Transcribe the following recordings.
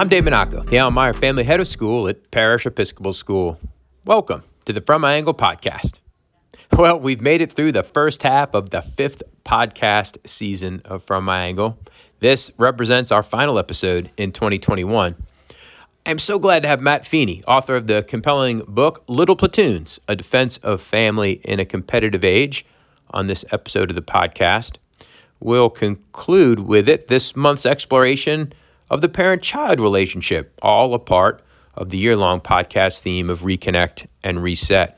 I'm Dave Monaco, the Meyer Family Head of School at Parish Episcopal School. Welcome to the From My Angle podcast. Well, we've made it through the first half of the fifth podcast season of From My Angle. This represents our final episode in 2021. I'm so glad to have Matt Feeney, author of the compelling book Little Platoons A Defense of Family in a Competitive Age, on this episode of the podcast. We'll conclude with it this month's exploration of the parent child relationship, all a part of the year long podcast theme of Reconnect and Reset.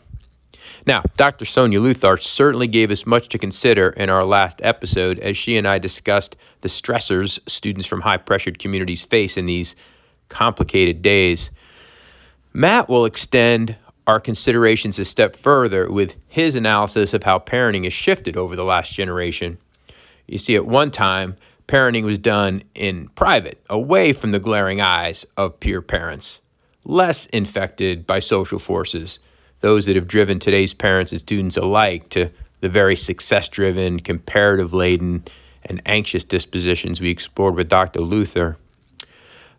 Now, Dr. Suniya Luthar certainly gave us much to consider in our last episode as she and I discussed the stressors students from high pressured communities face in these complicated days. Matt will extend our considerations a step further with his analysis of how parenting has shifted over the last generation. You see, at one time, parenting was done in private, away from the glaring eyes of peer parents, less infected by social forces, those that have driven today's parents and students alike to the very success driven, comparative laden, and anxious dispositions we explored with Dr. Luthar.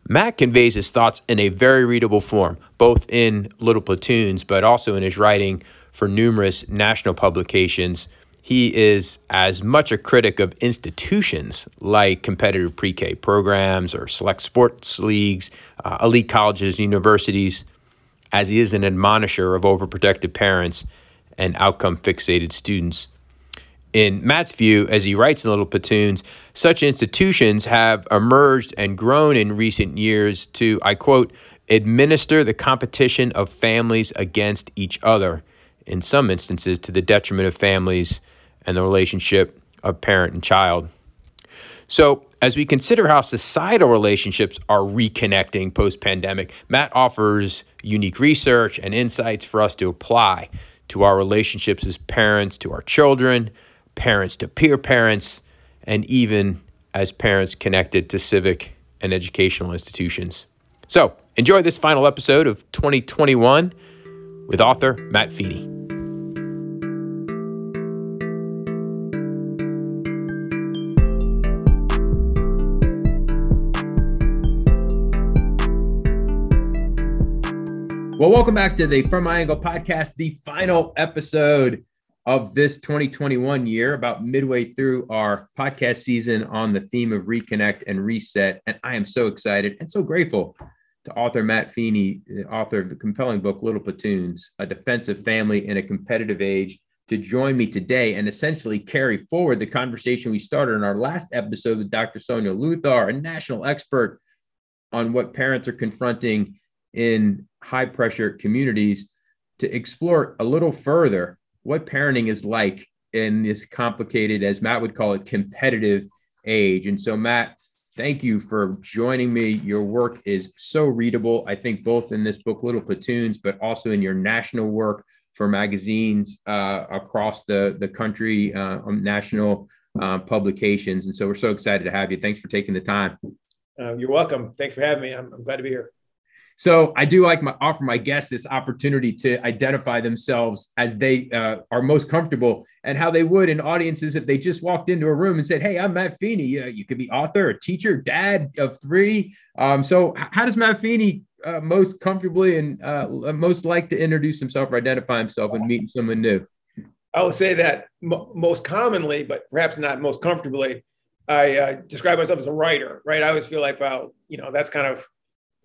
Matt conveys his thoughts in a very readable form, both in Little Platoons, but also in his writing for numerous national publications. He is as much a critic of institutions like competitive pre K programs or select sports leagues, uh, elite colleges, universities, as he is an admonisher of overprotective parents and outcome fixated students. In Matt's view, as he writes in Little Platoons, such institutions have emerged and grown in recent years to, I quote, administer the competition of families against each other, in some instances to the detriment of families and the relationship of parent and child. So, as we consider how societal relationships are reconnecting post pandemic, Matt offers unique research and insights for us to apply to our relationships as parents to our children, parents to peer parents, and even as parents connected to civic and educational institutions. So, enjoy this final episode of 2021 with author Matt Feeney. Well, welcome back to the From My Angle podcast, the final episode of this 2021 year, about midway through our podcast season on the theme of reconnect and reset. And I am so excited and so grateful to author Matt Feeney, the author of the compelling book Little Platoons, A Defense of Family in a Competitive Age, to join me today and essentially carry forward the conversation we started in our last episode with Dr. Suniya Luthar, a national expert on what parents are confronting in high pressure communities to explore a little further what parenting is like in this complicated, as Matt would call it, competitive age. And so, Matt, thank you for joining me. Your work is so readable, I think, both in this book, Little Platoons, but also in your national work for magazines uh, across the, the country, uh, national uh, publications. And so, we're so excited to have you. Thanks for taking the time. Uh, you're welcome. Thanks for having me. I'm, I'm glad to be here. So I do like my offer my guests this opportunity to identify themselves as they uh, are most comfortable and how they would in audiences if they just walked into a room and said, "Hey, I'm Matt Feeney. Uh, you could be author, a teacher, dad of three. Um, so how does Matt Feeney uh, most comfortably and uh, most like to introduce himself or identify himself when meeting someone new? I would say that m- most commonly, but perhaps not most comfortably, I uh, describe myself as a writer. Right? I always feel like, well, you know, that's kind of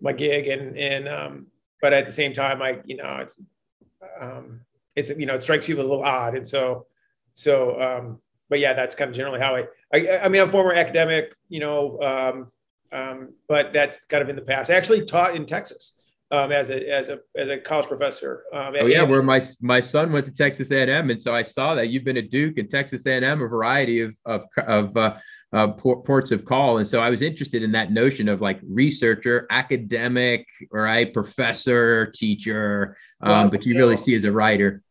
my gig and and um, but at the same time I you know it's um, it's you know it strikes people a little odd and so so um, but yeah that's kind of generally how I I, I mean I'm a former academic you know um, um, but that's kind of in the past I actually taught in Texas um, as a as a as a college professor. Um, oh yeah, where my my son went to Texas A&M, and so I saw that you've been at Duke and Texas A&M, a variety of of of uh, uh, ports of call. And so I was interested in that notion of like researcher, academic, right, professor, teacher, um, well, but you really see as a writer.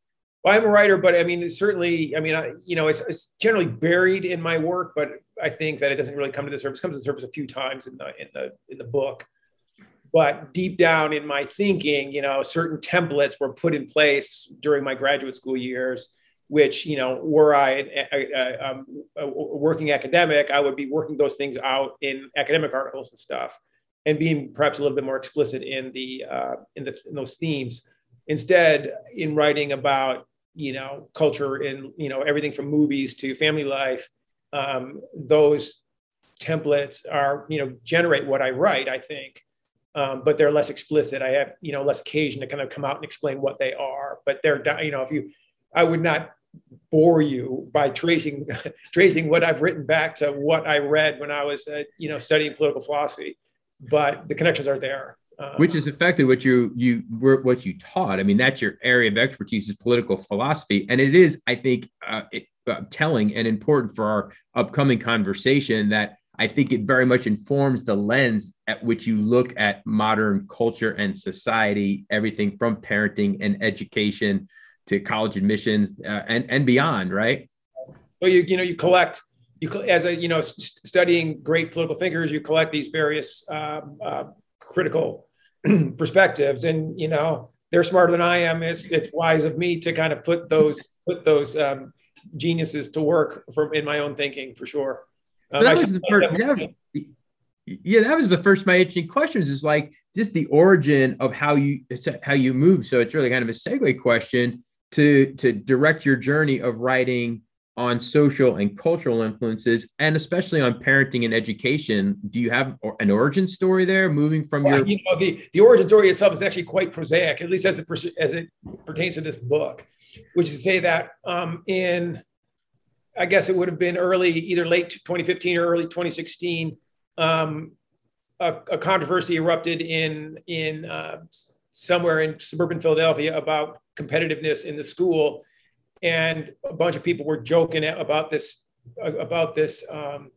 Well, I'm a writer, but I mean, certainly, I mean, I, you know, it's, it's generally buried in my work, but I think that it doesn't really come to the surface. It comes to the surface a few times in the in the in the book. But deep down in my thinking, you know, certain templates were put in place during my graduate school years which you know were I a, a, um, working academic, I would be working those things out in academic articles and stuff. and being perhaps a little bit more explicit in the uh, in, the, in those themes. Instead, in writing about you know culture and you know everything from movies to family life, um, those templates are you know generate what I write. I think. Um, but they're less explicit. I have, you know, less occasion to kind of come out and explain what they are. But they're, you know, if you, I would not bore you by tracing tracing what I've written back to what I read when I was, uh, you know, studying political philosophy but the connections are there. Um, Which is effectively what you you were what you taught. I mean, that's your area of expertise is political philosophy, and it is, I think, uh, it, uh, telling and important for our upcoming conversation that I think it very much informs the lens at which you look at modern culture and society, everything from parenting and education to college admissions uh, and and beyond, right? Well, you you know you collect you as a you know studying great political thinkers you collect these various um, uh, critical perspectives. And you know they're smarter than i am. It's, it's wise of me to kind of put those put those um, geniuses to work from in my own thinking for sure. Um, that was the first, that, yeah that was the first of my interesting questions is like just the origin of how you how you move. So it's really kind of a segue question to to direct your journey of writing on social and cultural influences and especially on parenting and education. Do you have an origin story there moving from your you know the, the origin story itself is actually quite prosaic at least as it as it pertains to this book which is to say that um, in i guess it would have been early either late 2015 or early 2016 um, a, a, controversy erupted in in uh, somewhere in suburban philadelphia about competitiveness in the school. And a bunch of people were joking about this about this um,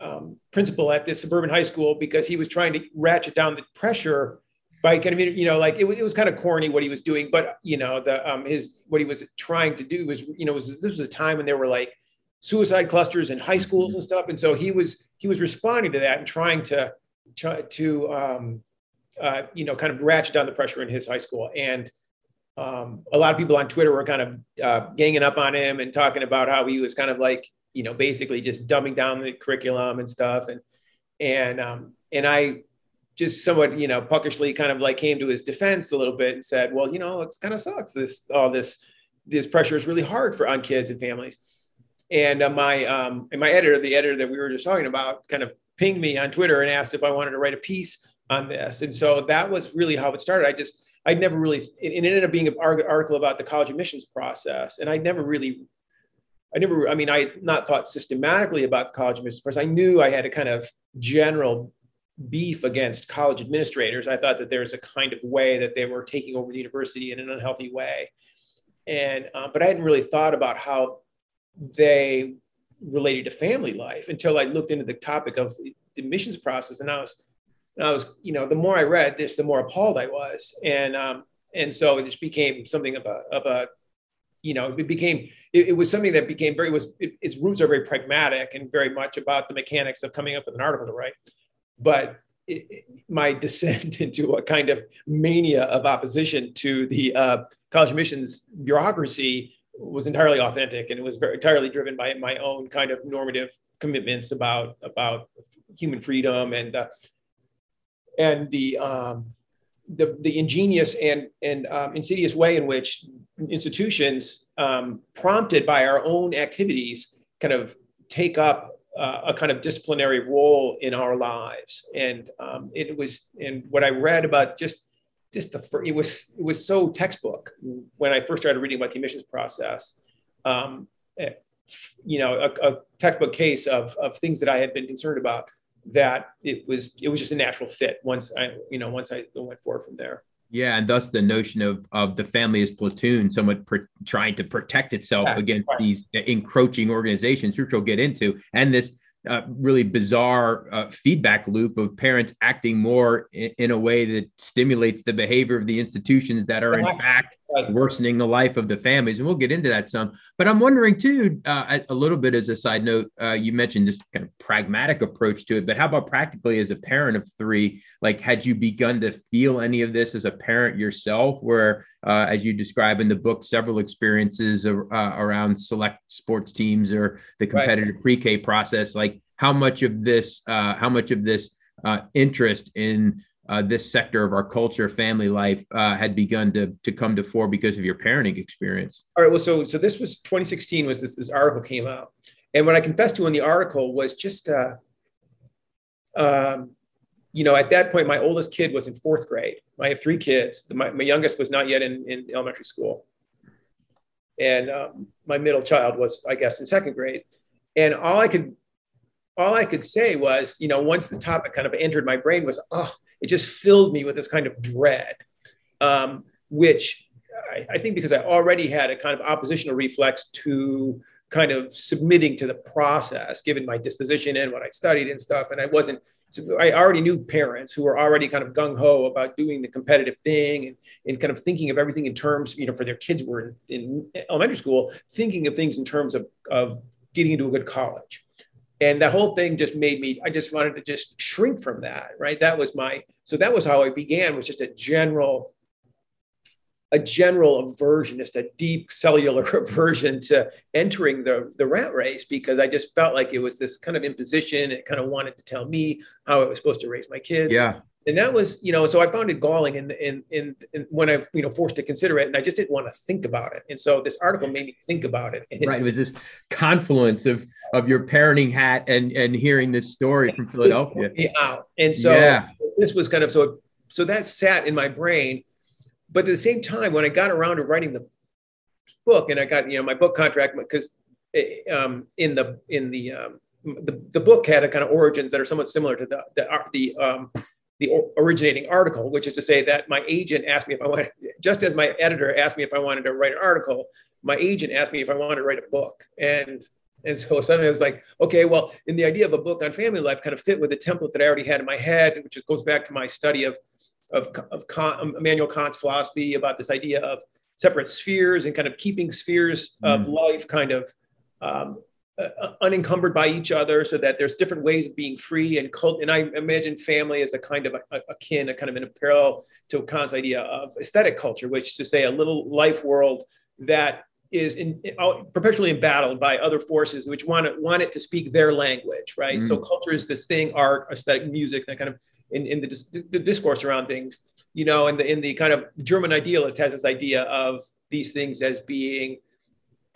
um, principal at this suburban high school because he was trying to ratchet down the pressure by kind of you know like it, it was kind of corny what he was doing but you know the um his what he was trying to do was you know was this was a time when there were like suicide clusters in high schools and stuff. And so he was he was responding to that and trying to try to um uh, you know kind of ratchet down the pressure in his high school. And um, a lot of people on Twitter were kind of uh, ganging up on him and talking about how he was kind of like, you know, basically just dumbing down the curriculum and stuff. And, and, um, and I just somewhat, you know, puckishly kind of like came to his defense a little bit and said, well, you know, it's kind of sucks. This, all this, this pressure is really hard for on kids and families. And uh, my, um, and my editor, the editor that we were just talking about kind of pinged me on Twitter and asked if I wanted to write a piece on this. And so that was really how it started. I just, I'd never really, it, it ended up being an article about the college admissions process. And I'd never really, I never, I mean, I not thought systematically about the college admissions process. I knew I had a kind of general beef against college administrators. I thought that there was a kind of way that they were taking over the university in an unhealthy way. And, uh, but I hadn't really thought about how they related to family life until I looked into the topic of the admissions process. And I was and I was, you know, the more I read this, the more appalled I was. And, um, and so it just became something of a, of a, you know, it became, it, it was something that became very, was it, its roots are very pragmatic and very much about the mechanics of coming up with an article to write. But it, my descent into a kind of mania of opposition to the uh, college admissions bureaucracy was entirely authentic and it was very entirely driven by my own kind of normative commitments about about human freedom and uh, and the um, the, the ingenious and, and um, insidious way in which institutions, um, prompted by our own activities, kind of take up uh, a kind of disciplinary role in our lives. And um, it was, and what I read about just just the it was it was so textbook when I first started reading about the admissions process. Um, eh, you know, a, a textbook case of of things that I had been concerned about that it was it was just a natural fit once I you know once I went forward from there. Yeah, and thus the notion of of the family as platoon, somewhat trying to protect itself yeah, against right. these encroaching organizations, which we'll get into, and this uh, really bizarre uh, feedback loop of parents acting more in, in, a way that stimulates the behavior of the institutions that are in fact worsening the life of the families and we'll get into that some. But i'm wondering too uh, a little bit as a side note uh, you mentioned this kind of pragmatic approach to it but how about practically as a parent of three? Like had you begun to feel any of this as a parent yourself where uh, as you describe in the book several experiences uh, around select sports teams or the competitive right. pre-k process? Like how much of this uh, how much of this uh, interest in uh, this sector of our culture, family life, uh, had begun to to come to fore because of your parenting experience? All right. Well, so so this was 2016 was this, this article came out, and what I confessed to in the article was just, uh, um, you know, at that point, my oldest kid was in fourth grade. I have three kids. My, my youngest was not yet in, in elementary school, and um, my middle child was, I guess, in second grade. And all I could all I could say was, you know, once this topic kind of entered my brain was, oh, it just filled me with this kind of dread, um, which I, I, think because I already had a kind of oppositional reflex to kind of submitting to the process, given my disposition and what I studied and stuff. And I wasn't, so I already knew parents who were already kind of gung ho about doing the competitive thing and, and kind of thinking of everything in terms, you know, for their kids were in, in elementary school, thinking of things in terms of, of getting into a good college and the whole thing just made me i just wanted to just shrink from that right? That was my so that was how i began was just a general a general aversion just a deep cellular aversion to entering the the rat race because i just felt like it was this kind of imposition it kind of wanted to tell me how i was supposed to raise my kids. Yeah and that was you know so i found it galling and in, in, in, when i you know forced to consider it and i just didn't want to think about it. And so this article made me think about it. Right it was this confluence of of your parenting hat and and hearing this story from philadelphia. out. And so yeah. this was kind of so so that sat in my brain. But at the same time when i got around to writing the book and i got you know my book contract because um, in the in the um, the, the book had a kind of origins that are somewhat similar to the the, the um, the originating article, which is to say that my agent asked me if I wanted, just as my editor asked me if I wanted to write an article, my agent asked me if I wanted to write a book. And and so suddenly I was like, okay, well, in the idea of a book on family life kind of fit with the template that I already had in my head, which goes back to my study of, of, of Kant, Immanuel Kant's philosophy about this idea of separate spheres and kind of keeping spheres mm. of life kind of um, uh, unencumbered by each other so that there's different ways of being free and cult and i imagine family as a kind of a, a kin a kind of in a parallel to kant's idea of aesthetic culture which is to say a little life world that is in, perpetually embattled by other forces which want it want it to speak their language right mm-hmm. so culture is this thing art aesthetic music that kind of in, in the, the discourse around things you know and the in the kind of german idealist has this idea of these things as being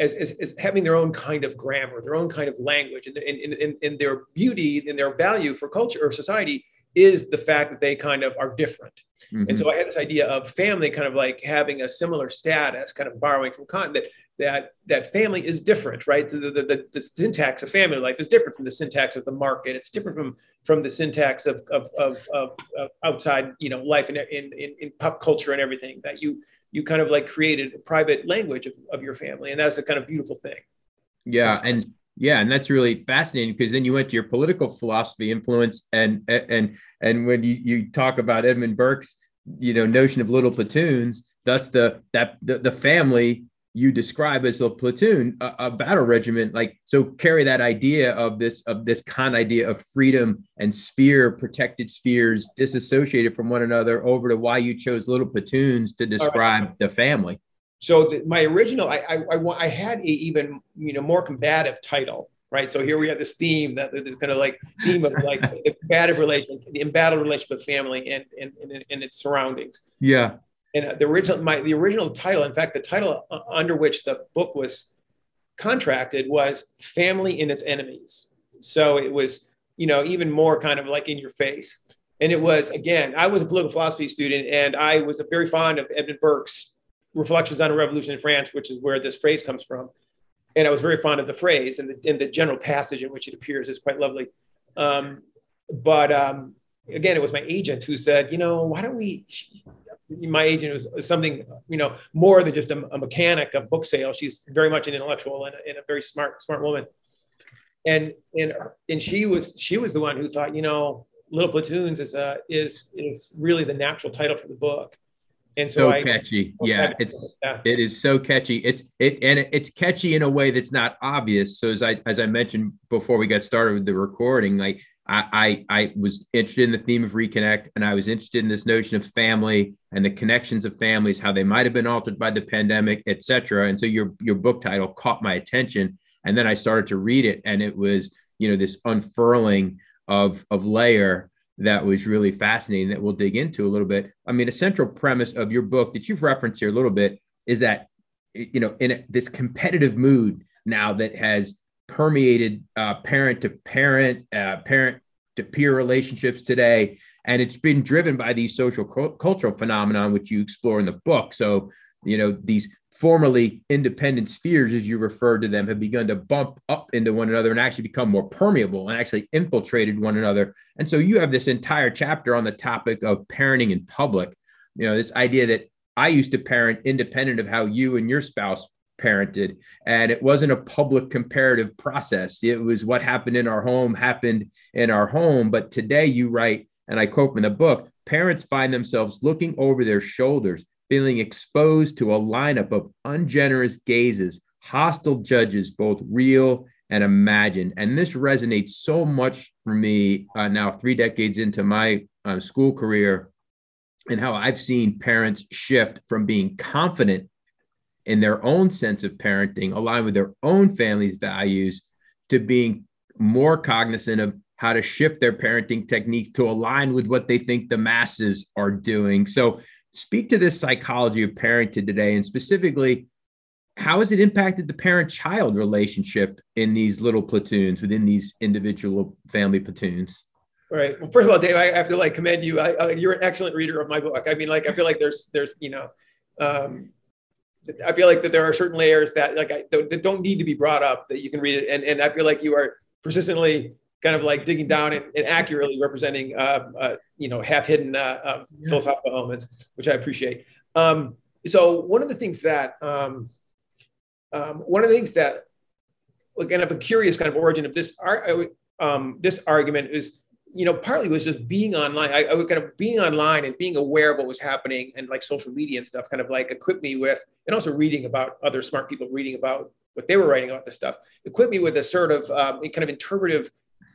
as, as, as, having their own kind of grammar, their own kind of language, and, and, and, and their beauty and their value for culture or society is the fact that they kind of are different. Mm-hmm. And so I had this idea of family kind of like having a similar status, kind of borrowing from Kant, that that that family is different, right? The, the, the, the, syntax of family life is different from the syntax of the market. It's different from from the syntax of of, of, of, of outside, you know, life in, in, in, in pop culture and everything that you you kind of like created a private language of, of your family. And that's a kind of beautiful thing. Yeah. and yeah, and that's really fascinating because then you went to your political philosophy influence and and and when you, you talk about Edmund Burke's you know notion of little platoons, that's the that the, the family you describe as a platoon, a, a, battle regiment. Like so, carry that idea of this of this Kant idea of freedom and sphere protected spheres disassociated from one another over to why you chose little platoons to describe right. the family. So the, my original, I, I, I I had a even you know more combative title, right? So here we have this theme that this kind of like theme of like the combative relation, the embattled relationship of family and and, and, and its surroundings. Yeah and the original my the original title in fact the title under which the book was contracted was family in its enemies. So it was you know even more kind of like in your face. And it was again i was a political philosophy student and i was very fond of edmund burke's reflections on a revolution in france which is where this phrase comes from. And i was very fond of the phrase and the, and the general passage in which it appears is quite lovely. Um, but um, again it was my agent who said you know why don't we my agent was something, you know, more than just a, a mechanic of book sales. She's very much an intellectual and a, and a very smart, smart woman. And, and, and she was, she was the one who thought, you know, Little Platoons is, a, is, is really the natural title for the book. And so, so I, catchy. Yeah, it's, yeah. it is so catchy. It's it and it's catchy in a way that's not obvious. So as I as I mentioned before we got started with the recording, like I, I, I was interested in the theme of reconnect, and I was interested in this notion of family and the connections of families, how they might have been altered by the pandemic, etc. And so your your book title caught my attention, and then I started to read it, and it was you know this unfurling of of layer that was really fascinating that we'll dig into a little bit. I mean, a central premise of your book that you've referenced here a little bit is that, you know, in a, this competitive mood now that has permeated uh, parent to parent, uh, parent to peer relationships today. And it's been driven by these social cultural phenomenon, which you explore in the book. So, you know, these formerly independent spheres, as you referred to them, have begun to bump up into one another and actually become more permeable and actually infiltrated one another. And so you have this entire chapter on the topic of parenting in public. You know, this idea that I used to parent independent of how you and your spouse parented. And it wasn't a public comparative process. It was what happened in our home happened in our home. But today you write, and I quote from the book parents find themselves looking over their shoulders feeling exposed to a lineup of ungenerous gazes, hostile judges, both real and imagined. And this resonates so much for me uh, now, three decades into my um, school career, and how I've seen parents shift from being confident in their own sense of parenting, aligned with their own family's values, to being more cognizant of how to shift their parenting techniques to align with what they think the masses are doing. So speak to this psychology of parenting today and specifically how has it impacted the parent child relationship in these little platoons within these individual family platoons? Right. Well first of all dave i have to like commend you. I, I, you're an excellent reader of my book. I mean like i feel like there's there's you know um, i feel like that there are certain layers that like I, that don't need to be brought up that you can read it and, and i feel like you are persistently kind of like digging down and, and accurately representing, uh, uh, you know, half hidden uh, uh, philosophical elements, which I appreciate. Um, so one of the things that, um, um, one of the things that, again, of a curious kind of origin of this, um, this argument is, you know, partly was just being online. I, I kind of being online and being aware of what was happening and like social media and stuff kind of like equipped me with, and also reading about other smart people reading about what they were writing about this stuff, equipped me with a sort of um, kind of interpretive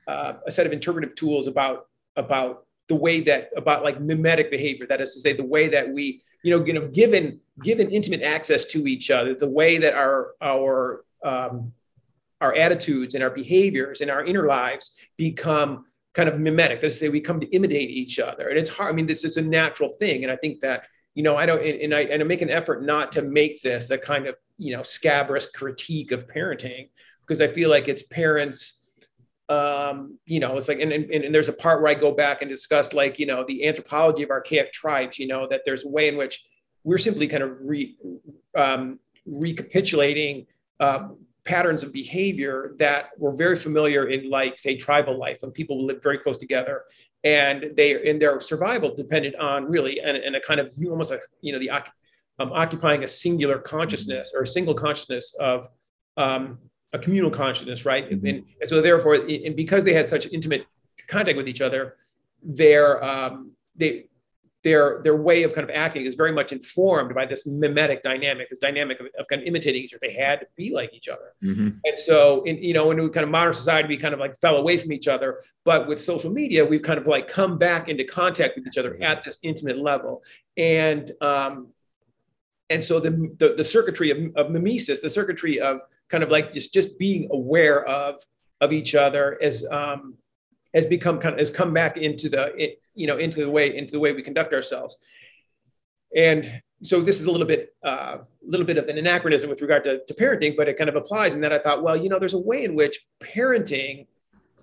uh, a set of interpretive tools about about the way that about like mimetic behavior that is to say the way that we you know you know given given intimate access to each other the way that our our um, our attitudes and our behaviors and our inner lives become kind of mimetic. Let's say we come to imitate each other. And it's hard i mean this is a natural thing. And i think that you know i don't and, and i and i make an effort not to make this a kind of you know scabrous critique of parenting because i feel like it's parents um, you know, it's like, and, and, and there's a part where I go back and discuss like, you know, the anthropology of archaic tribes, you know, that there's a way in which we're simply kind of re, um, recapitulating uh, patterns of behavior that were very familiar in like, say, tribal life when people lived very close together and they, in their survival depended on really, and, and a kind of almost like, you know, the um, occupying a singular consciousness or a single consciousness of, um, a communal consciousness, right? Mm-hmm. And, and, so therefore, and because they had such intimate contact with each other, their um, they their their way of kind of acting is very much informed by this mimetic dynamic, this dynamic of, of kind of imitating each other. They had to be like each other, mm-hmm. and so in you know, in kind of modern society, we kind of like fell away from each other. But with social media, we've kind of like come back into contact with each other at this intimate level, and um, and so the the, the circuitry of, of mimesis, the circuitry of kind of like just just being aware of of each other as um, has become kind of has come back into the you know into the way into the way we conduct ourselves. And so this is a little bit a uh, little bit of an anachronism with regard to, to parenting but it kind of applies and then i thought well you know there's a way in which parenting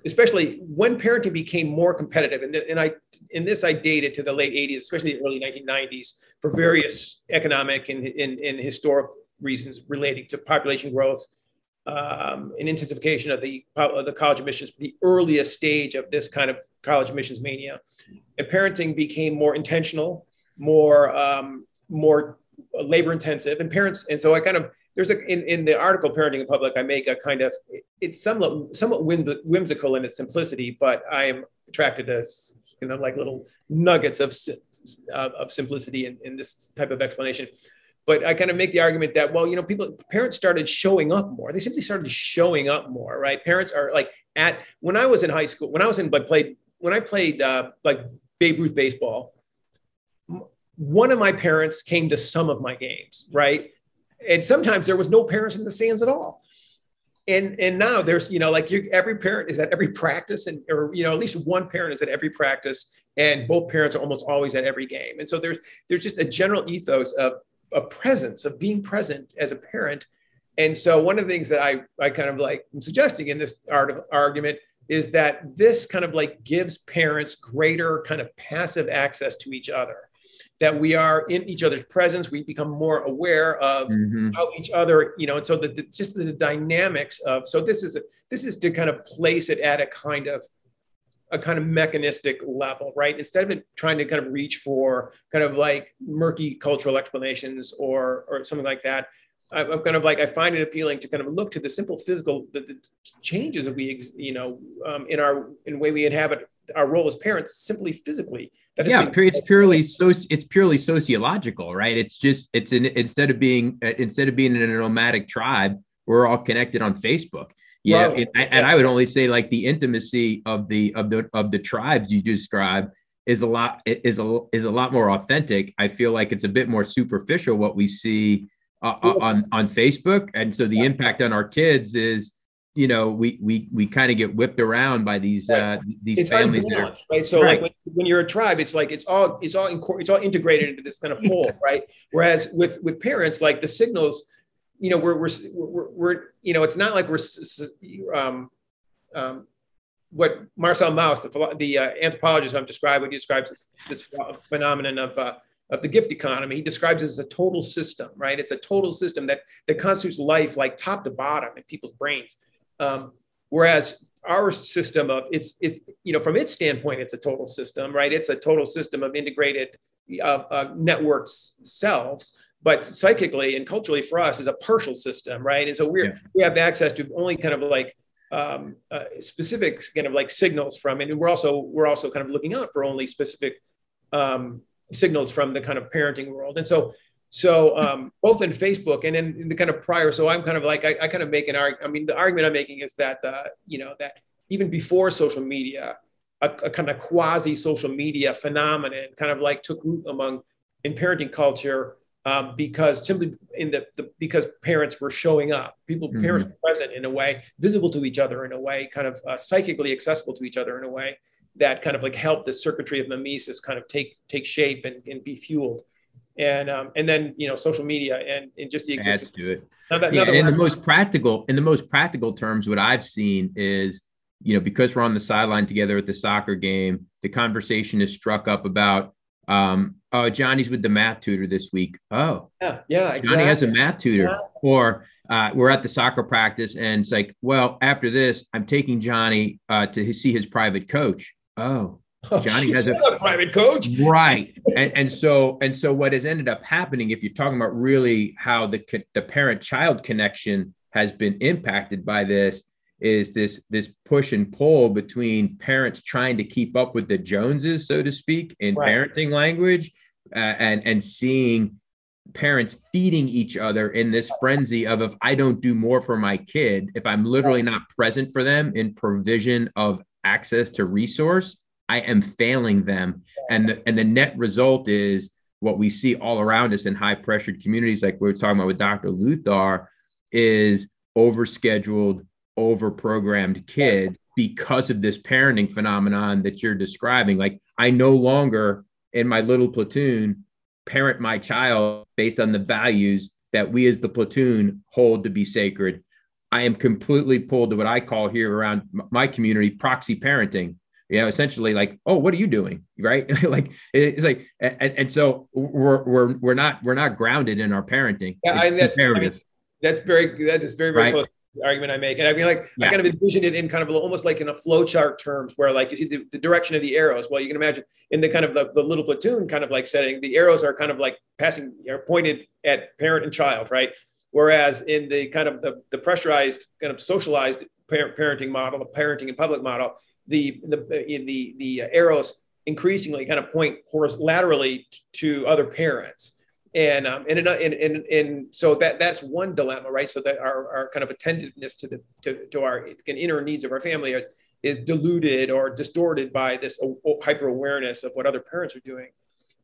especially when parenting became more competitive and, and i in this i dated to the late 80s especially the early 1990s for various economic and, and, and historic reasons relating to population growth um, and intensification of the, of the college admissions, the earliest stage of this kind of college admissions mania. And parenting became more intentional, more, um, more labor intensive and parents. And so I kind of, there's a, in, in the article, Parenting in Public, I make a kind of, it's somewhat, somewhat whimsical in its simplicity, but I am attracted to, you know, like little nuggets of, of simplicity in, in this type of explanation but I kind of make the argument that, well, you know, people, parents started showing up more. They simply started showing up more, right? Parents are like at, when I was in high school, when I was in, like, played, when I played uh, like Babe Ruth baseball, one of my parents came to some of my games, right? And sometimes there was no parents in the stands at all. and and now there's you know like every parent is at every practice and or you know at least one parent is at every practice and both parents are almost always at every game and so there's there's just a general ethos of a presence of being present as a parent and so one of the things that i i kind of like i'm suggesting in this art argument is that this kind of like gives parents greater kind of passive access to each other that we are in each other's presence we become more aware of mm-hmm. how each other you know and so the, the, just the dynamics of so this is a, this is to kind of place it at a kind of a kind of mechanistic level right instead of trying to kind of reach for kind of like murky cultural explanations or or something like that I'm kind of like I find it appealing to kind of look to the simple physical the, the changes that we you know um, in our in the way we inhabit our role as parents simply physically that yeah, it's purely so it's purely sociological, right? It's just it's an instead of being uh, instead of being in a nomadic tribe, we're all connected on Facebook. Yeah, it, yeah. and I would only say like the intimacy of the of the of the tribes you describe is a lot is a is a lot more authentic. I feel like it's a bit more superficial what we see uh, uh on on Facebook, and so the yeah. impact on our kids is you know we we we kind of get whipped around by these right. uh these it's families right so right. like when, when, you're a tribe it's like it's all it's all in, it's all integrated into this kind of whole right whereas with with parents like the signals you know we're we're we're, we're you know it's not like we're um um what Marcel Mauss, the, the uh, anthropologist who I'm describing, what he describes this, this phenomenon of uh, of the gift economy. He describes it as a total system, right? It's a total system that that constitutes life like top to bottom in people's brains. Um, whereas our system of it's it's you know from its standpoint it's a total system right it's a total system of integrated uh, uh, networks cells but psychically and culturally for us is a partial system right and so we're yeah. we have access to only kind of like um, uh, specific kind of like signals from and we're also we're also kind of looking out for only specific um, signals from the kind of parenting world and so so um, both in Facebook and in, in, the kind of prior, so I'm kind of like I, I kind of make an argument. I mean, the argument I'm making is that uh, you know that even before social media, a, a kind of quasi social media phenomenon kind of like took root among in parenting culture um, because simply in the, the, because parents were showing up, people mm-hmm. parents were present in a way, visible to each other in a way, kind of uh, psychically accessible to each other in a way that kind of like helped the circuitry of mimesis kind of take take shape and, and be fueled and um, and then you know social media and, and just the existence to it. Another, yeah, another in the most practical, in the most practical terms, what I've seen is you know because we're on the sideline together at the soccer game, the conversation is struck up about um, oh Johnny's with the math tutor this week. Oh yeah, yeah, exactly. Johnny has a math tutor, yeah. or uh, we're at the soccer practice and it's like, well, after this, I'm taking Johnny uh, to see his private coach. Oh, Oh, Johnny has a, a, private coach, right? And, and so and so, what has ended up happening, if you're talking about really how the the parent child connection has been impacted by this, is this this push and pull between parents trying to keep up with the Joneses, so to speak, in right. parenting language, uh, and and seeing parents feeding each other in this frenzy of if I don't do more for my kid, if I'm literally not present for them in provision of access to resource I am failing them. And the, and the net result is what we see all around us in high pressured communities, like we are talking about with Dr. Luthar, is overscheduled, overprogrammed kids because of this parenting phenomenon that you're describing. Like I no longer in my little platoon parent my child based on the values that we as the platoon hold to be sacred. I am completely pulled to what I call here around my community proxy parenting you know essentially like oh what are you doing right like it's like and, and so we're we're we're not we're not grounded in our parenting yeah I, that's, I mean, that's very that is very very right? close argument I make. And I mean, like, yeah. I kind of envisioned it in kind of almost like in a flow chart terms where like you see the, the, direction of the arrows. Well, you can imagine in the kind of the, the little platoon kind of like setting, the arrows are kind of like passing, are pointed at parent and child, right? Whereas in the kind of the, the pressurized, kind of socialized parent, parenting model, the parenting and public model, the the in the the arrows increasingly kind of point laterally to other parents and um, and, and, and, and so that that's one dilemma right so that our, our kind of attentiveness to the to, to our inner needs of our family are, is diluted or distorted by this hyper awareness of what other parents are doing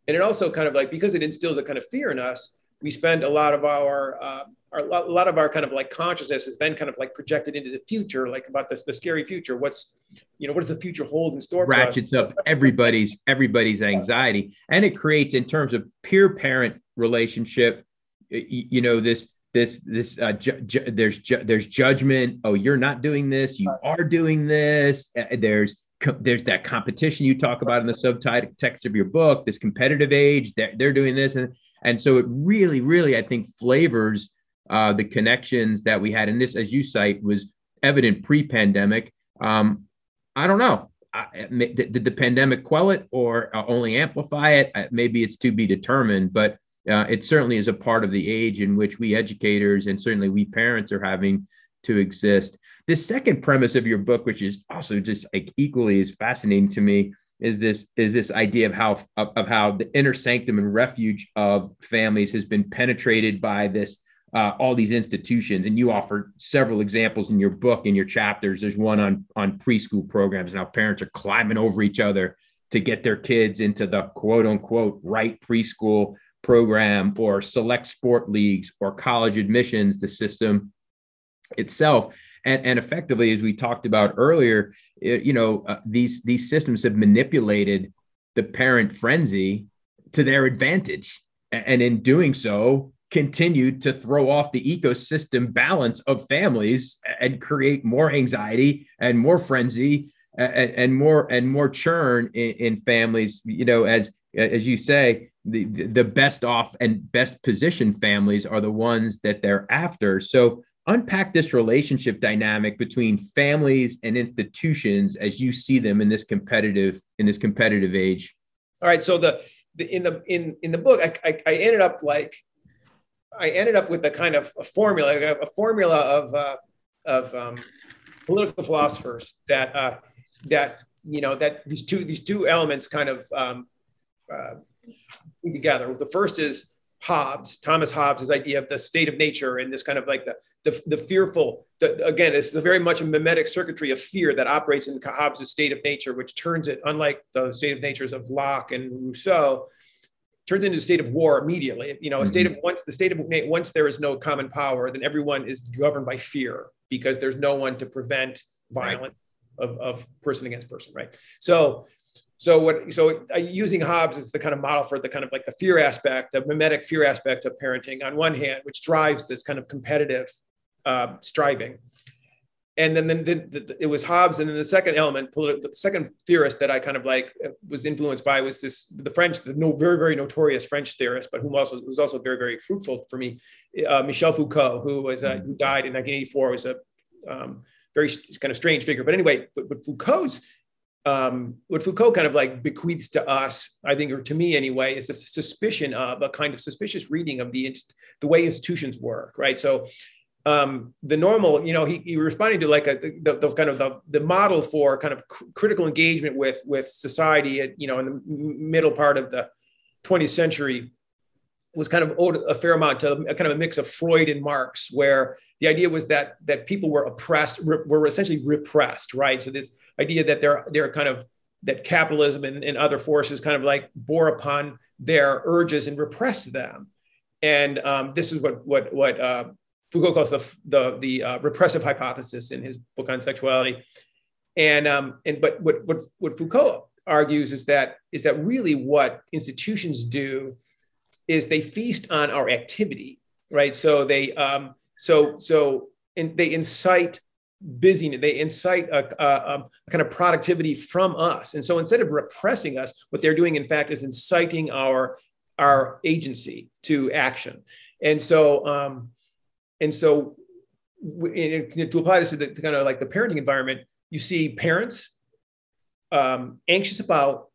and it also kind of like because it instills a kind of fear in us we spend a lot of our uh, our, a lot of our kind of like consciousness is then kind of like projected into the future, like about this the scary future. What's you know what does the future hold in store? Ratchets up everybody's everybody's anxiety, and it creates in terms of peer parent relationship. You know this this this uh, ju- ju- there's ju- there's judgment. Oh, you're not doing this. You are doing this. Uh, there's co- there's that competition you talk about in the subtitle text of your book. This competitive age. They're, they're doing this, and and so it really, really, I think flavors uh, the connections that we had. And this, as you cite, was evident pre-pandemic. Um, I don't know. I, did the pandemic quell it or uh, only amplify it? Uh, maybe it's to be determined, but uh, it certainly is a part of the age in which we educators and certainly we parents are having to exist. The second premise of your book, which is also just like equally as fascinating to me, is this is this idea of how of, of how the inner sanctum and refuge of families has been penetrated by this uh, all these institutions and you offer several examples in your book in your chapters there's one on on preschool programs and how parents are climbing over each other to get their kids into the quote unquote right preschool program or select sport leagues or college admissions the system itself. And, and effectively as we talked about earlier it, you know uh, these these systems have manipulated the parent frenzy to their advantage. And in doing so continued to throw off the ecosystem balance of families and create more anxiety and more frenzy and, and more and more churn in, in, families you know as as you say the the best off and best positioned families are the ones that they're after. So unpack this relationship dynamic between families and institutions as you see them in this competitive in this competitive age. All right so the, the in the in in the book I, I, I ended up like I ended up with a kind of a formula, a formula of uh, of um, political philosophers that uh, that you know that these two these two elements kind of um, uh, together. The first is Hobbes, Thomas Hobbes' idea of the state of nature and this kind of like the the, the fearful. The, again, it's a very much a mimetic circuitry of fear that operates in Hobbes' state of nature, which turns it, unlike the state of natures of Locke and Rousseau, turns into a state of war immediately. You know, a mm-hmm. state of once the state of once there is no common power, then everyone is governed by fear because there's no one to prevent violence right. of, of person against person, right? So, so what? So uh, using Hobbes as the kind of model for the kind of like the fear aspect, the mimetic fear aspect of parenting on one hand, which drives this kind of competitive uh, striving and then, then, then the, it was Hobbes, and then the second element, the second theorist that I kind of like uh, was influenced by was this the French, the no, very very notorious French theorist, but who also was also very very fruitful for me, uh, Michel Foucault, who was uh, who died in 1984, was a um, very kind of strange figure. But anyway, but, but Foucault's um, what Foucault kind of like bequeaths to us, I think, or to me anyway, is a suspicion of a kind of suspicious reading of the the way institutions work, right? So um, the normal, you know, he, he responding to like a, the, the kind of the, the model for kind of cr- critical engagement with with society, at, you know, in the middle part of the 20th century was kind of owed a fair amount to a kind of a mix of Freud and Marx, where the idea was that that people were oppressed, re- were essentially repressed, right? So this idea that they're they're kind of that capitalism and, and other forces kind of like bore upon their urges and repressed them. And um, this is what what what uh, Foucault calls the the, the uh, repressive hypothesis in his book on sexuality. And um, and but what what what Foucault argues is that is that really what institutions do is they feast on our activity, right? So they um, so so and they incite busyness they incite a, a, a, kind of productivity from us and so instead of repressing us what they're doing in fact is inciting our our agency to action and so um, and so, to apply this to the to kind of like the parenting environment, you see parents um, anxious about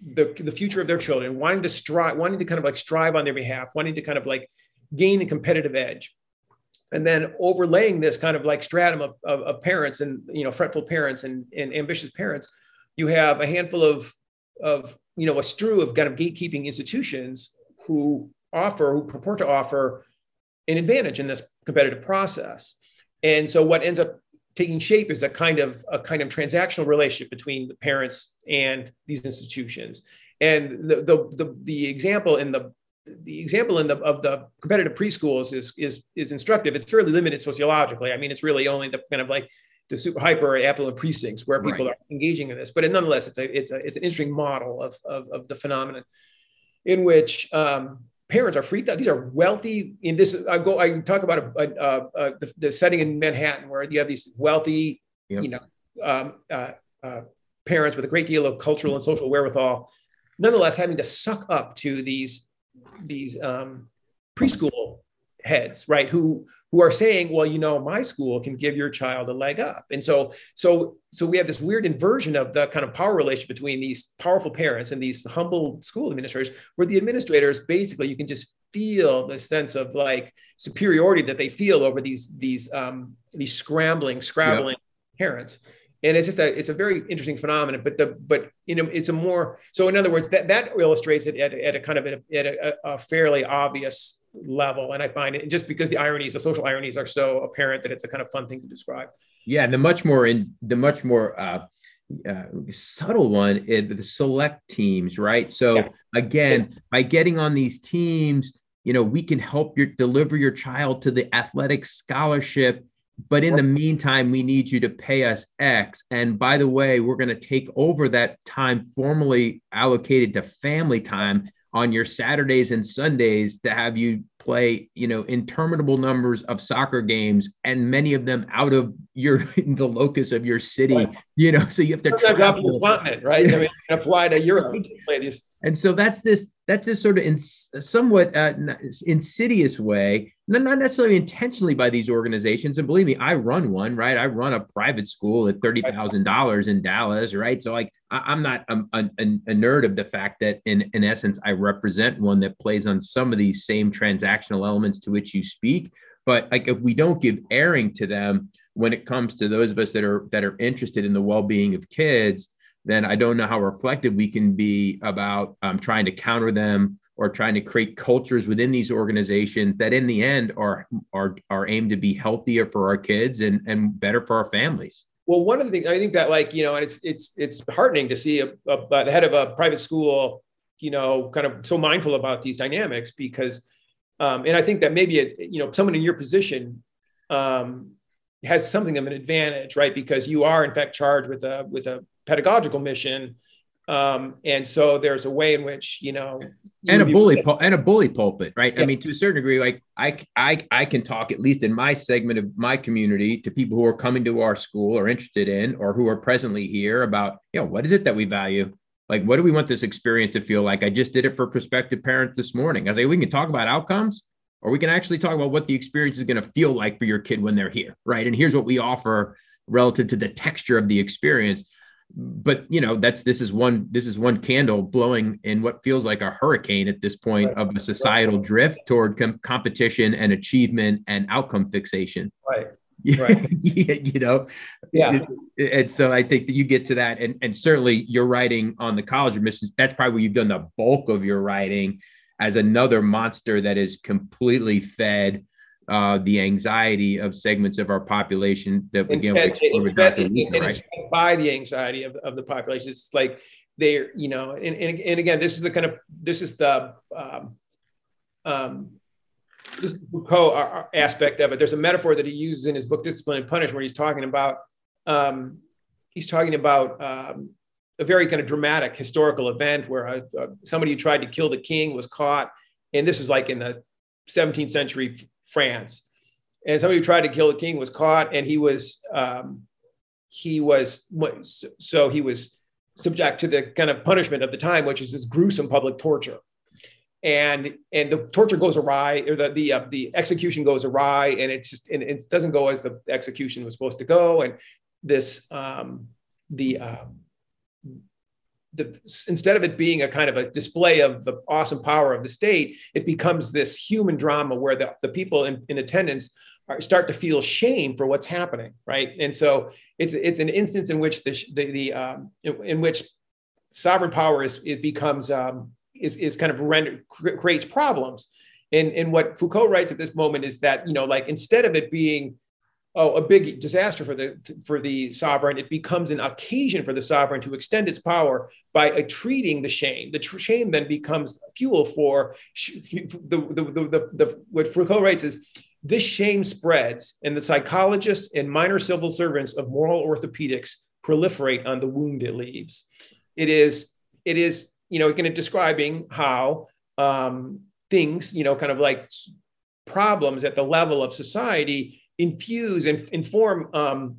the, the future of their children, wanting to strive, wanting to kind of like strive on their behalf, wanting to kind of like gain a competitive edge. And then overlaying this kind of like stratum of, of, of parents and you know fretful parents and, and ambitious parents, you have a handful of of you know a strew of kind of gatekeeping institutions who offer who purport to offer an advantage in this competitive process. And so what ends up taking shape is a kind of a kind of transactional relationship between the parents and these institutions. And the the the, the example in the the example in the of the competitive preschools is is is instructive. It's fairly limited sociologically. I mean, it's really only the kind of like the super hyper affluent precincts where people right. are engaging in this. But nonetheless, it's a it's a it's an interesting model of of, of the phenomenon in which um, parents are freaked out. These are wealthy. In this, I go. I talk about a, a, a, the, the, setting in Manhattan where you have these wealthy, yep. you know, um, uh, uh, parents with a great deal of cultural and social wherewithal, nonetheless having to suck up to these these um, preschool heads, right? Who who are saying, well, you know, my school can give your child a leg up. And so, so, so we have this weird inversion of the kind of power relation between these powerful parents and these humble school administrators, where the administrators basically you can just feel the sense of like superiority that they feel over these these um, these scrambling, scrabbling parents and it's just a it's a very interesting phenomenon but the but you know it's a more so in other words that that illustrates it at, at a kind of a, at a, a, fairly obvious level and i find it just because the ironies the social ironies are so apparent that it's a kind of fun thing to describe yeah and the much more in the much more uh, uh, subtle one is the select teams right so yeah. again yeah. by getting on these teams you know we can help your deliver your child to the athletic scholarship but in the meantime, we need you to pay us X. And by the way, we're going to take over that time formally allocated to family time on your Saturdays and Sundays to have you play, you know, interminable numbers of soccer games and many of them out of your the locus of your city, right. you know, so you have to travel. continent, right? I mean, apply to Europe to play these. And so that's this that's this sort of in, somewhat uh, insidious way, not necessarily intentionally by these organizations. And believe me, I run one, right? I run a private school at thirty thousand dollars in Dallas, right? So like, I, am not a, nerd of the fact that in in essence, I represent one that plays on some of these same transactional elements to which you speak. But like, if we don't give airing to them when it comes to those of us that are that are interested in the well being of kids then I don't know how reflective we can be about um, trying to counter them or trying to create cultures within these organizations that in the end are are are aimed to be healthier for our kids and and better for our families. Well one of the things i think that like you know and it's it's it's heartening to see a, a, the head of a private school you know kind of so mindful about these dynamics because um, and i think that maybe it, you know someone in your position um, has something of an advantage right? Because you are in fact charged with a with a pedagogical mission. Um, and so there's a way in which you know and a bully pul- and a bully pulpit right? Yeah. i mean to a certain degree like I, I i can talk at least in my segment of my community to people who are coming to our school or interested in or who are presently here about you know what is it that we value? Like what do we want this experience to feel like? I just did it for prospective parents this morning. I was like we can talk about outcomes or we can actually talk about what the experience is going to feel like for your kid when they're here right? And here's what we offer relative to the texture of the experience but you know that's this is one this is one candle blowing in what feels like a hurricane at this point right. of a societal drift toward com- competition and achievement and outcome fixation. Right. Right. you know? Yeah. And so i think that you get to that and and certainly you're writing on the college admissions that's probably where you've done the bulk of your writing as another monster that is completely fed uh, the anxiety of segments of our population that again fed, it's fed, and right? by the anxiety of, of the population. It's like they're, you know, and, and, and again, this is the kind of this is the um, um, this is the Foucault uh, uh, aspect of it. There's a metaphor that he uses in his book Discipline and Punish, where he's talking about um, he's talking about um, a very kind of dramatic historical event where a, somebody who tried to kill the king was caught, and this was like in the 17th century France. And somebody who tried to kill the king was caught, and he was um, he was so he was subject to the kind of punishment of the time, which is this gruesome public torture. And and the torture goes awry, or the the uh, the execution goes awry, and it's just and it doesn't go as the execution was supposed to go. And this um, the um, the, instead of it being a kind of a display of the awesome power of the state, it becomes this human drama where the, the people in, in attendance are, start to feel shame for what's happening, right? And so it's it's an instance in which the the, the um, in, which sovereign power is it becomes um, is is kind of rendered creates problems. And and what Foucault writes at this moment is that you know like instead of it being oh, a big disaster for the for the sovereign. It becomes an occasion for the sovereign to extend its power by uh, treating the shame. The tr- shame then becomes fuel for the, the, the, the, the what Foucault writes is this shame spreads, and the psychologists and minor civil servants of moral orthopedics proliferate on the wound it leaves. It is it is you know kind of describing how um, things you know kind of like problems at the level of society infuse and inform um,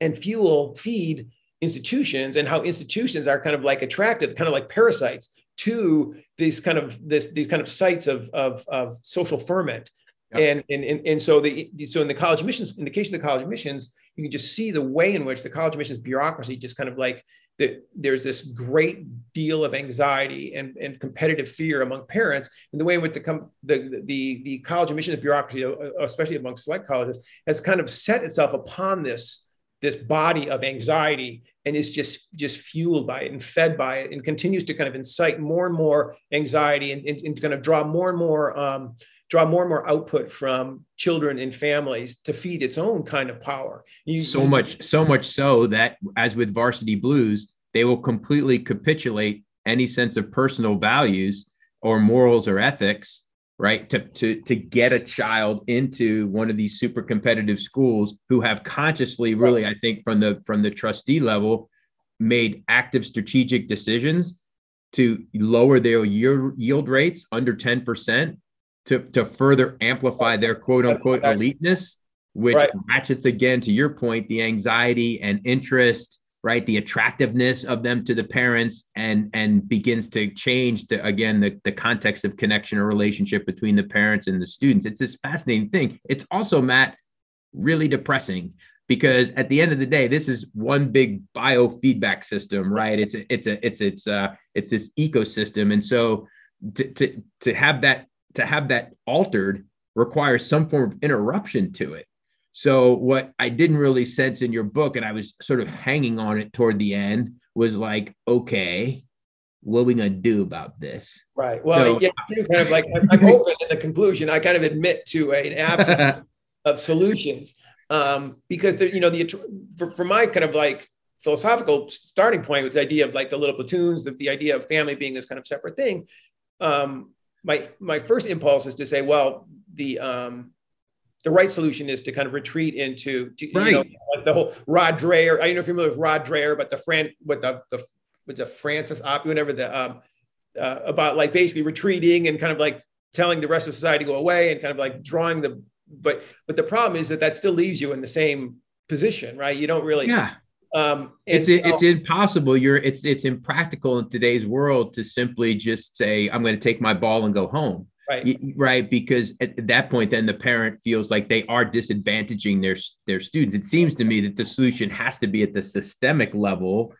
and fuel, feed institutions, and how institutions are kind of like attracted, kind of like parasites, to these kind of this these kind of sites of of, of social ferment. Yep. And, and, and, so the so in the college admissions, in the case of the college admissions, you can just see the way in which the college admissions bureaucracy just kind of like that there's this great deal of anxiety and, and competitive fear among parents and the way in which the, the, the, the college admissions bureaucracy, uh, especially among select colleges, has kind of set itself upon this, this body of anxiety and is just, just fueled by it and fed by it and continues to kind of incite more and more anxiety and, and, and kind of draw more and more um, draw more and more output from children and families to feed its own kind of power. You, so much, so much so that as with Varsity Blues, they will completely capitulate any sense of personal values or morals or ethics, right? To, to, to get a child into one of these super competitive schools who have consciously, really, I think, from the from the trustee level, made active strategic decisions to lower their year, yield rates under 10% to, to further amplify their quote unquote eliteness, which right. ratchets again to your point, the anxiety and interest, right? The attractiveness of them to the parents and and begins to change the again the, the context of connection or relationship between the parents and the students. It's this fascinating thing. It's also, Matt, really depressing because at the end of the day this is one big biofeedback system right it's a, it's a it's it's uh it's this ecosystem and so to to to have that to have that altered requires some form of interruption to it. So what I didn't really sense in your book, and I was sort of hanging on it toward the end, was like, okay, what are we gonna do about this? Right. Well, so, yeah, kind of like I'm open in the conclusion. I kind of admit to an absence of solutions um, because the, you know the for, for my kind of like philosophical starting point was the idea of like the little platoons, the, the idea of family being this kind of separate thing. Um, my my first impulse is to say, well, the um, the right solution is to kind of retreat into to, right. you know like the whole Rod Dreher. I don't know if you're familiar with Rod Dreher, but the Fran with the the with the Francis Op, whatever the um, uh, about like basically retreating and kind of like telling the rest of society to go away and kind of like drawing the but but the problem is that that still leaves you in the same position, right? You don't really yeah. Um, it's so, it's impossible. You're it's it's impractical in today's world to simply just say I'm going to take my ball and go home. Right. Right. Because at that point, then the parent feels like they are disadvantaging their their students. It seems to me that the solution has to be at the systemic level,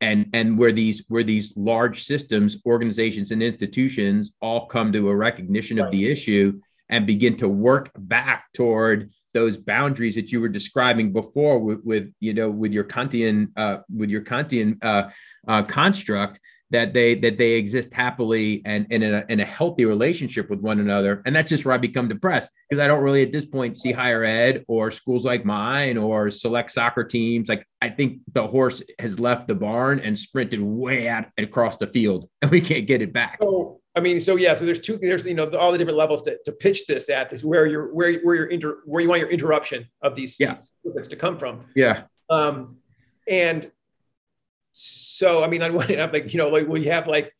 and and where these where these large systems, organizations, and institutions all come to a recognition right. of the issue and begin to work back toward those boundaries that you were describing before with, with you know with your Kantian uh, with your Kantian uh, uh, construct that they that they exist happily and, and in, a, in a healthy relationship with one another. And that's just where i become depressed because i don't really at this point see higher ed or schools like mine or select soccer teams. Like i think the horse has left the barn and sprinted way out across the field and we can't get it back. So I mean, so yeah, so there's two, there's you know all the different levels to, to pitch this at is where you're where where you're inter, where you want your interruption of these yeah. to come from. Yeah. Um, and so I mean, on one hand, like you know, like we have like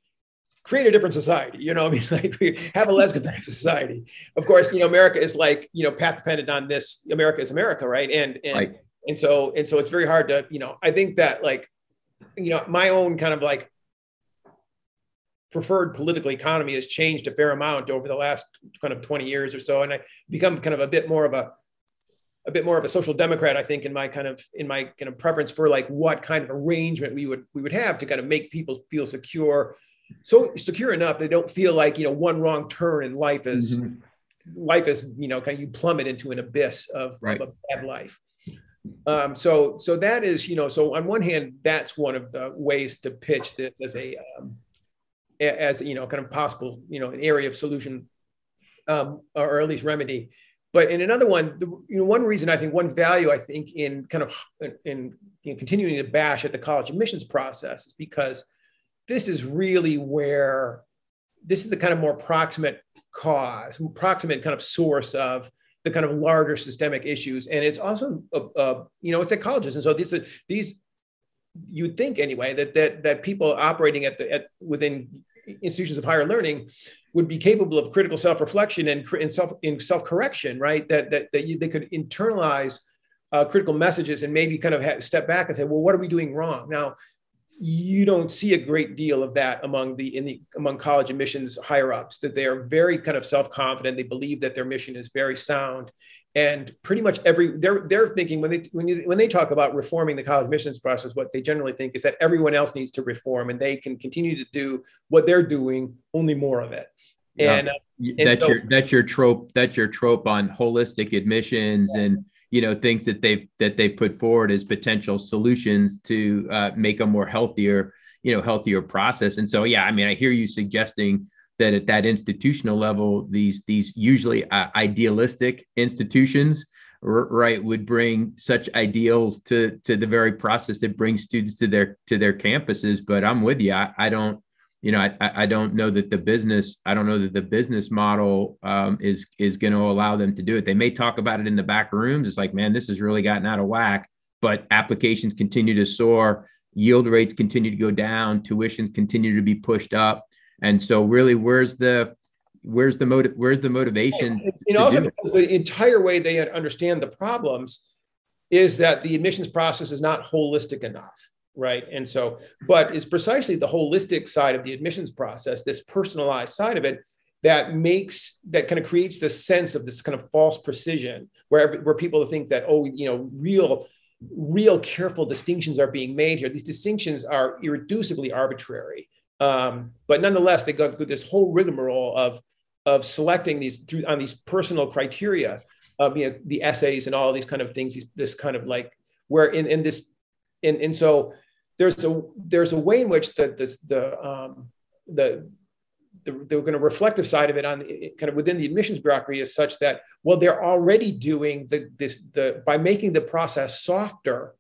create a different society. You know, I mean, like we have a less competitive society. Of course, you know, America is like you know path dependent on this. America is America, right? And and right. and so and so it's very hard to you know. I think that like you know my own kind of like preferred political economy has changed a fair amount over the last kind of 20 years or so and i become kind of a bit more of a a bit more of a social democrat i think in my kind of in my kind of preference for like what kind of arrangement we would we would have to kind of make people feel secure so secure enough they don't feel like you know one wrong turn in life is mm-hmm. life is you know kind of you plummet into an abyss of, right. of a bad life um, so so that is you know so on one hand that's one of the ways to pitch this as a um, as you know, kind of possible, you know, an area of solution, um, or at least remedy. but in another one, the, you know, one reason I think one value I think in kind of in, in continuing to bash at the college admissions process is because this is really where this is the kind of more proximate cause, proximate kind of source of the kind of larger systemic issues. And it's also, uh, uh, you know, it's at colleges. And so these, are, these, you'd think anyway, that, that, that people operating at the, at, within institutions of higher learning would be capable of critical self-reflection and, and self in self-correction, right? That, that, that you, they could internalize uh, critical messages and maybe kind of step back and say, well, what are we doing wrong? Now, you don't see a great deal of that among the in the among college admissions higher ups that they are very kind of self-confident they believe that their mission is very sound and pretty much every they're they're thinking when they when you when they talk about reforming the college admissions process what they generally think is that everyone else needs to reform and they can continue to do what they're doing only more of it. And, uh, and that's so, your that's your trope that's your trope on holistic admissions yeah. and you know things that they've that they put forward as potential solutions to uh, make a more healthier you know healthier process. And so yeah i mean i hear you suggesting that at that institutional level these these usually uh, idealistic institutions r- right would bring such ideals to to the very process that brings students to their to their campuses but i'm with you i, I don't you know, I, I don't know that the business, I don't know that the business model um, is is going to allow them to do it. They may talk about it in the back rooms. It's like, man, this has really gotten out of whack. But applications continue to soar, yield rates continue to go down, tuitions continue to be pushed up, and so really, where's the where's the motive? Where's the motivation? You know, also because the entire way they understand the problems is that the admissions process is not holistic enough right? And so, but it's precisely the holistic side of the admissions process, this personalized side of it, that makes that kind of creates this sense of this kind of false precision, where where people think that oh, you know, real real careful distinctions are being made here. These distinctions are irreducibly arbitrary, um, but nonetheless, they go through this whole rigmarole of of selecting these through on these personal criteria of you know the essays and all these kind of things. These, this kind of like where in in this and and so there's a there's a way in which the the the um, the the, the kind of reflective side of it on kind of within the admissions bureaucracy is such that well they're already doing the this the by making the process softer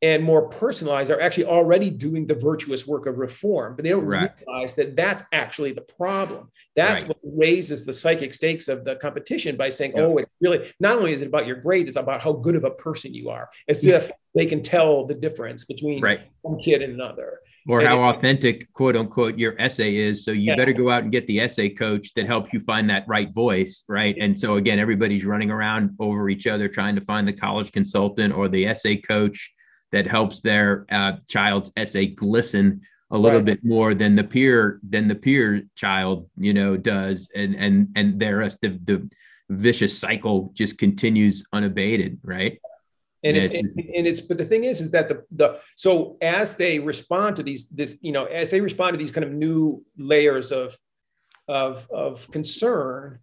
and more personalized are actually already doing the virtuous work of reform, but they don't right. realize that that's actually the problem. That's right. what raises the psychic stakes of the competition by saying. "Oh, it's really not only is it about your grades, it's about how good of a person you are." As yeah. if they can tell the difference between right. one kid and another, or and how it, authentic, quote unquote, your essay is. So you yeah. better go out and get the essay coach that helps you find that right voice, right? And so again, everybody's running around over each other trying to find the college consultant or the essay coach that helps their uh, child's essay glisten a little right. bit more than the peer than the peer child you know does and and and there the, the vicious cycle just continues unabated right and, and it's, it's and it's but the thing is is that the the so as they respond to these this you know as they respond to these kind of new layers of of of concern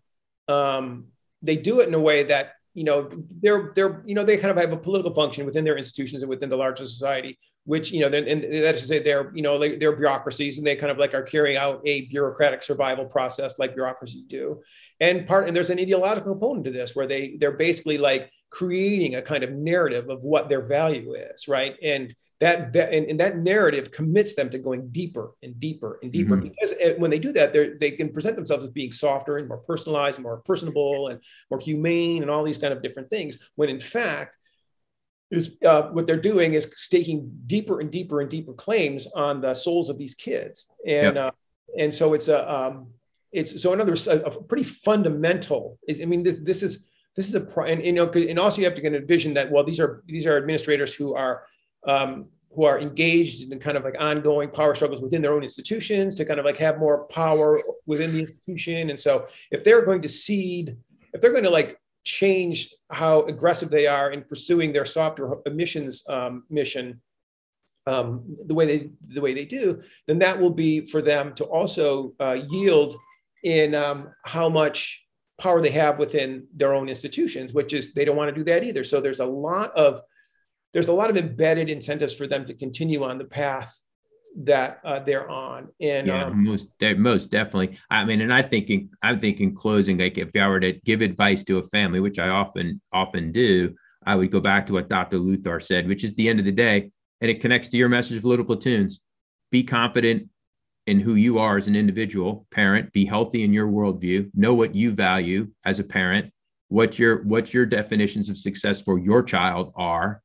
um they do it in a way that you know they're they're you know they kind of have a political function within their institutions and within the larger society which you know and, that is to say they're you know they, they're bureaucracies and they kind of like are carrying out a bureaucratic survival process like bureaucracies do. And part and there's an ideological component to this where they they're basically like creating a kind of narrative of what their value is right and that and, and, that narrative commits them to going deeper and deeper and deeper mm-hmm. because eh, when they do that they can present themselves as being softer and more personalized and more personable and more humane and all these kind of different things when in fact is uh, what they're doing is staking deeper and deeper and deeper claims on the souls of these kids and yep. uh, and so it's a um, it's so another a, a pretty fundamental is i mean this this is this is a and you know and also you have to get a vision that well these are these are administrators who are um, who are engaged in kind of like ongoing power struggles within their own institutions to kind of like have more power within the institution. And so if they're going to cede, if they're going to like change how aggressive they are in pursuing their software emissions um, mission, um, the way they the way they do, then that will be for them to also uh, yield in um, how much power they have within their own institutions, which is they don't want to do that either. So there's a lot of there's a lot of embedded incentives for them to continue on the path that uh, they're on. And yeah, um, most most definitely. I mean, and I think in, I think in closing, like if I were to give advice to a family, which I often often do, I would go back to what Dr. Luthar said, which is the end of the day, and it connects to your message of little platoons. Be confident in who you are as an individual parent. Be healthy in your worldview. Know what you value as a parent. What your what your definitions of success for your child are,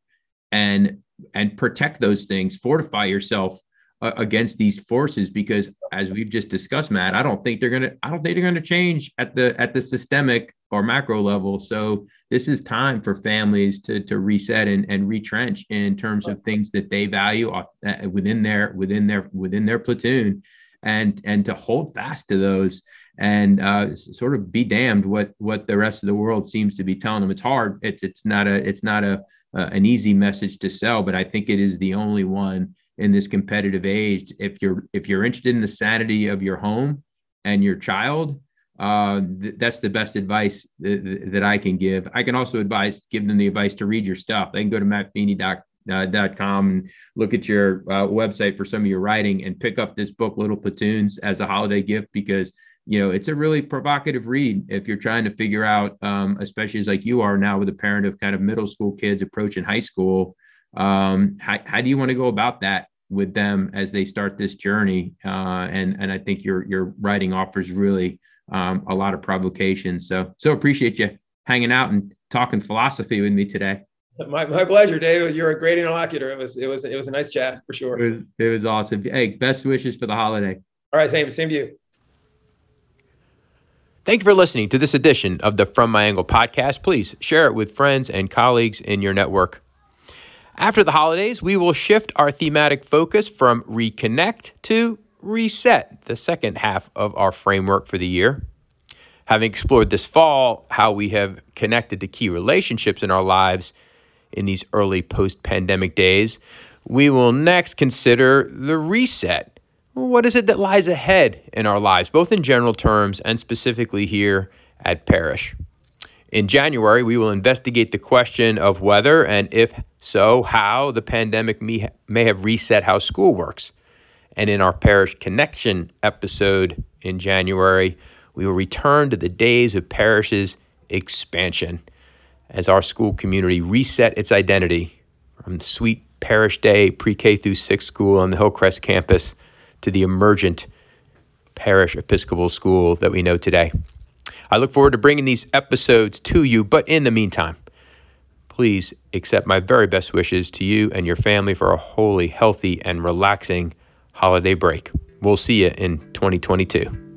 and and protect those things. Fortify yourself against these forces because as we've just discussed matt i don't think they're going to i don't think they're going to change at the at the systemic or macro level. So this is time for families to to reset and, and retrench in terms of things that they value uh, within their within their within their platoon and and to hold fast to those and uh, sort of be damned what what the rest of the world seems to be telling them. It's hard. It's it's not a it's not a uh, an easy message to sell but i think it is the only one in this competitive age if you're if you're interested in the sanity of your home and your child uh, th- that's the best advice th- that I can give. I can also advise, give them the advice to read your stuff. They can go to mattfeeney.com uh, and look at your uh, website for some of your writing and pick up this book, Little Platoons, as a holiday gift because you know it's a really provocative read if you're trying to figure out, um, especially as like you are now with a parent of kind of middle school kids approaching high school. Um, how, how do you want to go about that with them as they start this journey. Uh, and and I think your your writing offers really um, a lot of provocation. So so appreciate you hanging out and talking philosophy with me today. My, my pleasure, David. You're a great interlocutor. It was it was it was a nice chat for sure. It was, it was awesome. Hey, best wishes for the holiday. All right, same same to you. Thank you for listening to this edition of the From My Angle podcast. Please share it with friends and colleagues in your network. After the holidays, we will shift our thematic focus from reconnect to reset, the second half of our framework for the year. Having explored this fall how we have connected to key relationships in our lives in these early post pandemic days, we will next consider the reset. What is it that lies ahead in our lives, both in general terms and specifically here at Parish? In January, we will investigate the question of whether, and if so, how the pandemic may, have reset how school works. And in our Parish Connection episode in January, we will return to the days of Parish's expansion as our school community reset its identity from sweet Parish Day pre K through 6 school on the Hillcrest campus to the emergent Parish Episcopal School that we know today. I look forward to bringing these episodes to you, but in the meantime, please accept my very best wishes to you and your family for a wholly healthy and relaxing holiday break. We'll see you in 2022.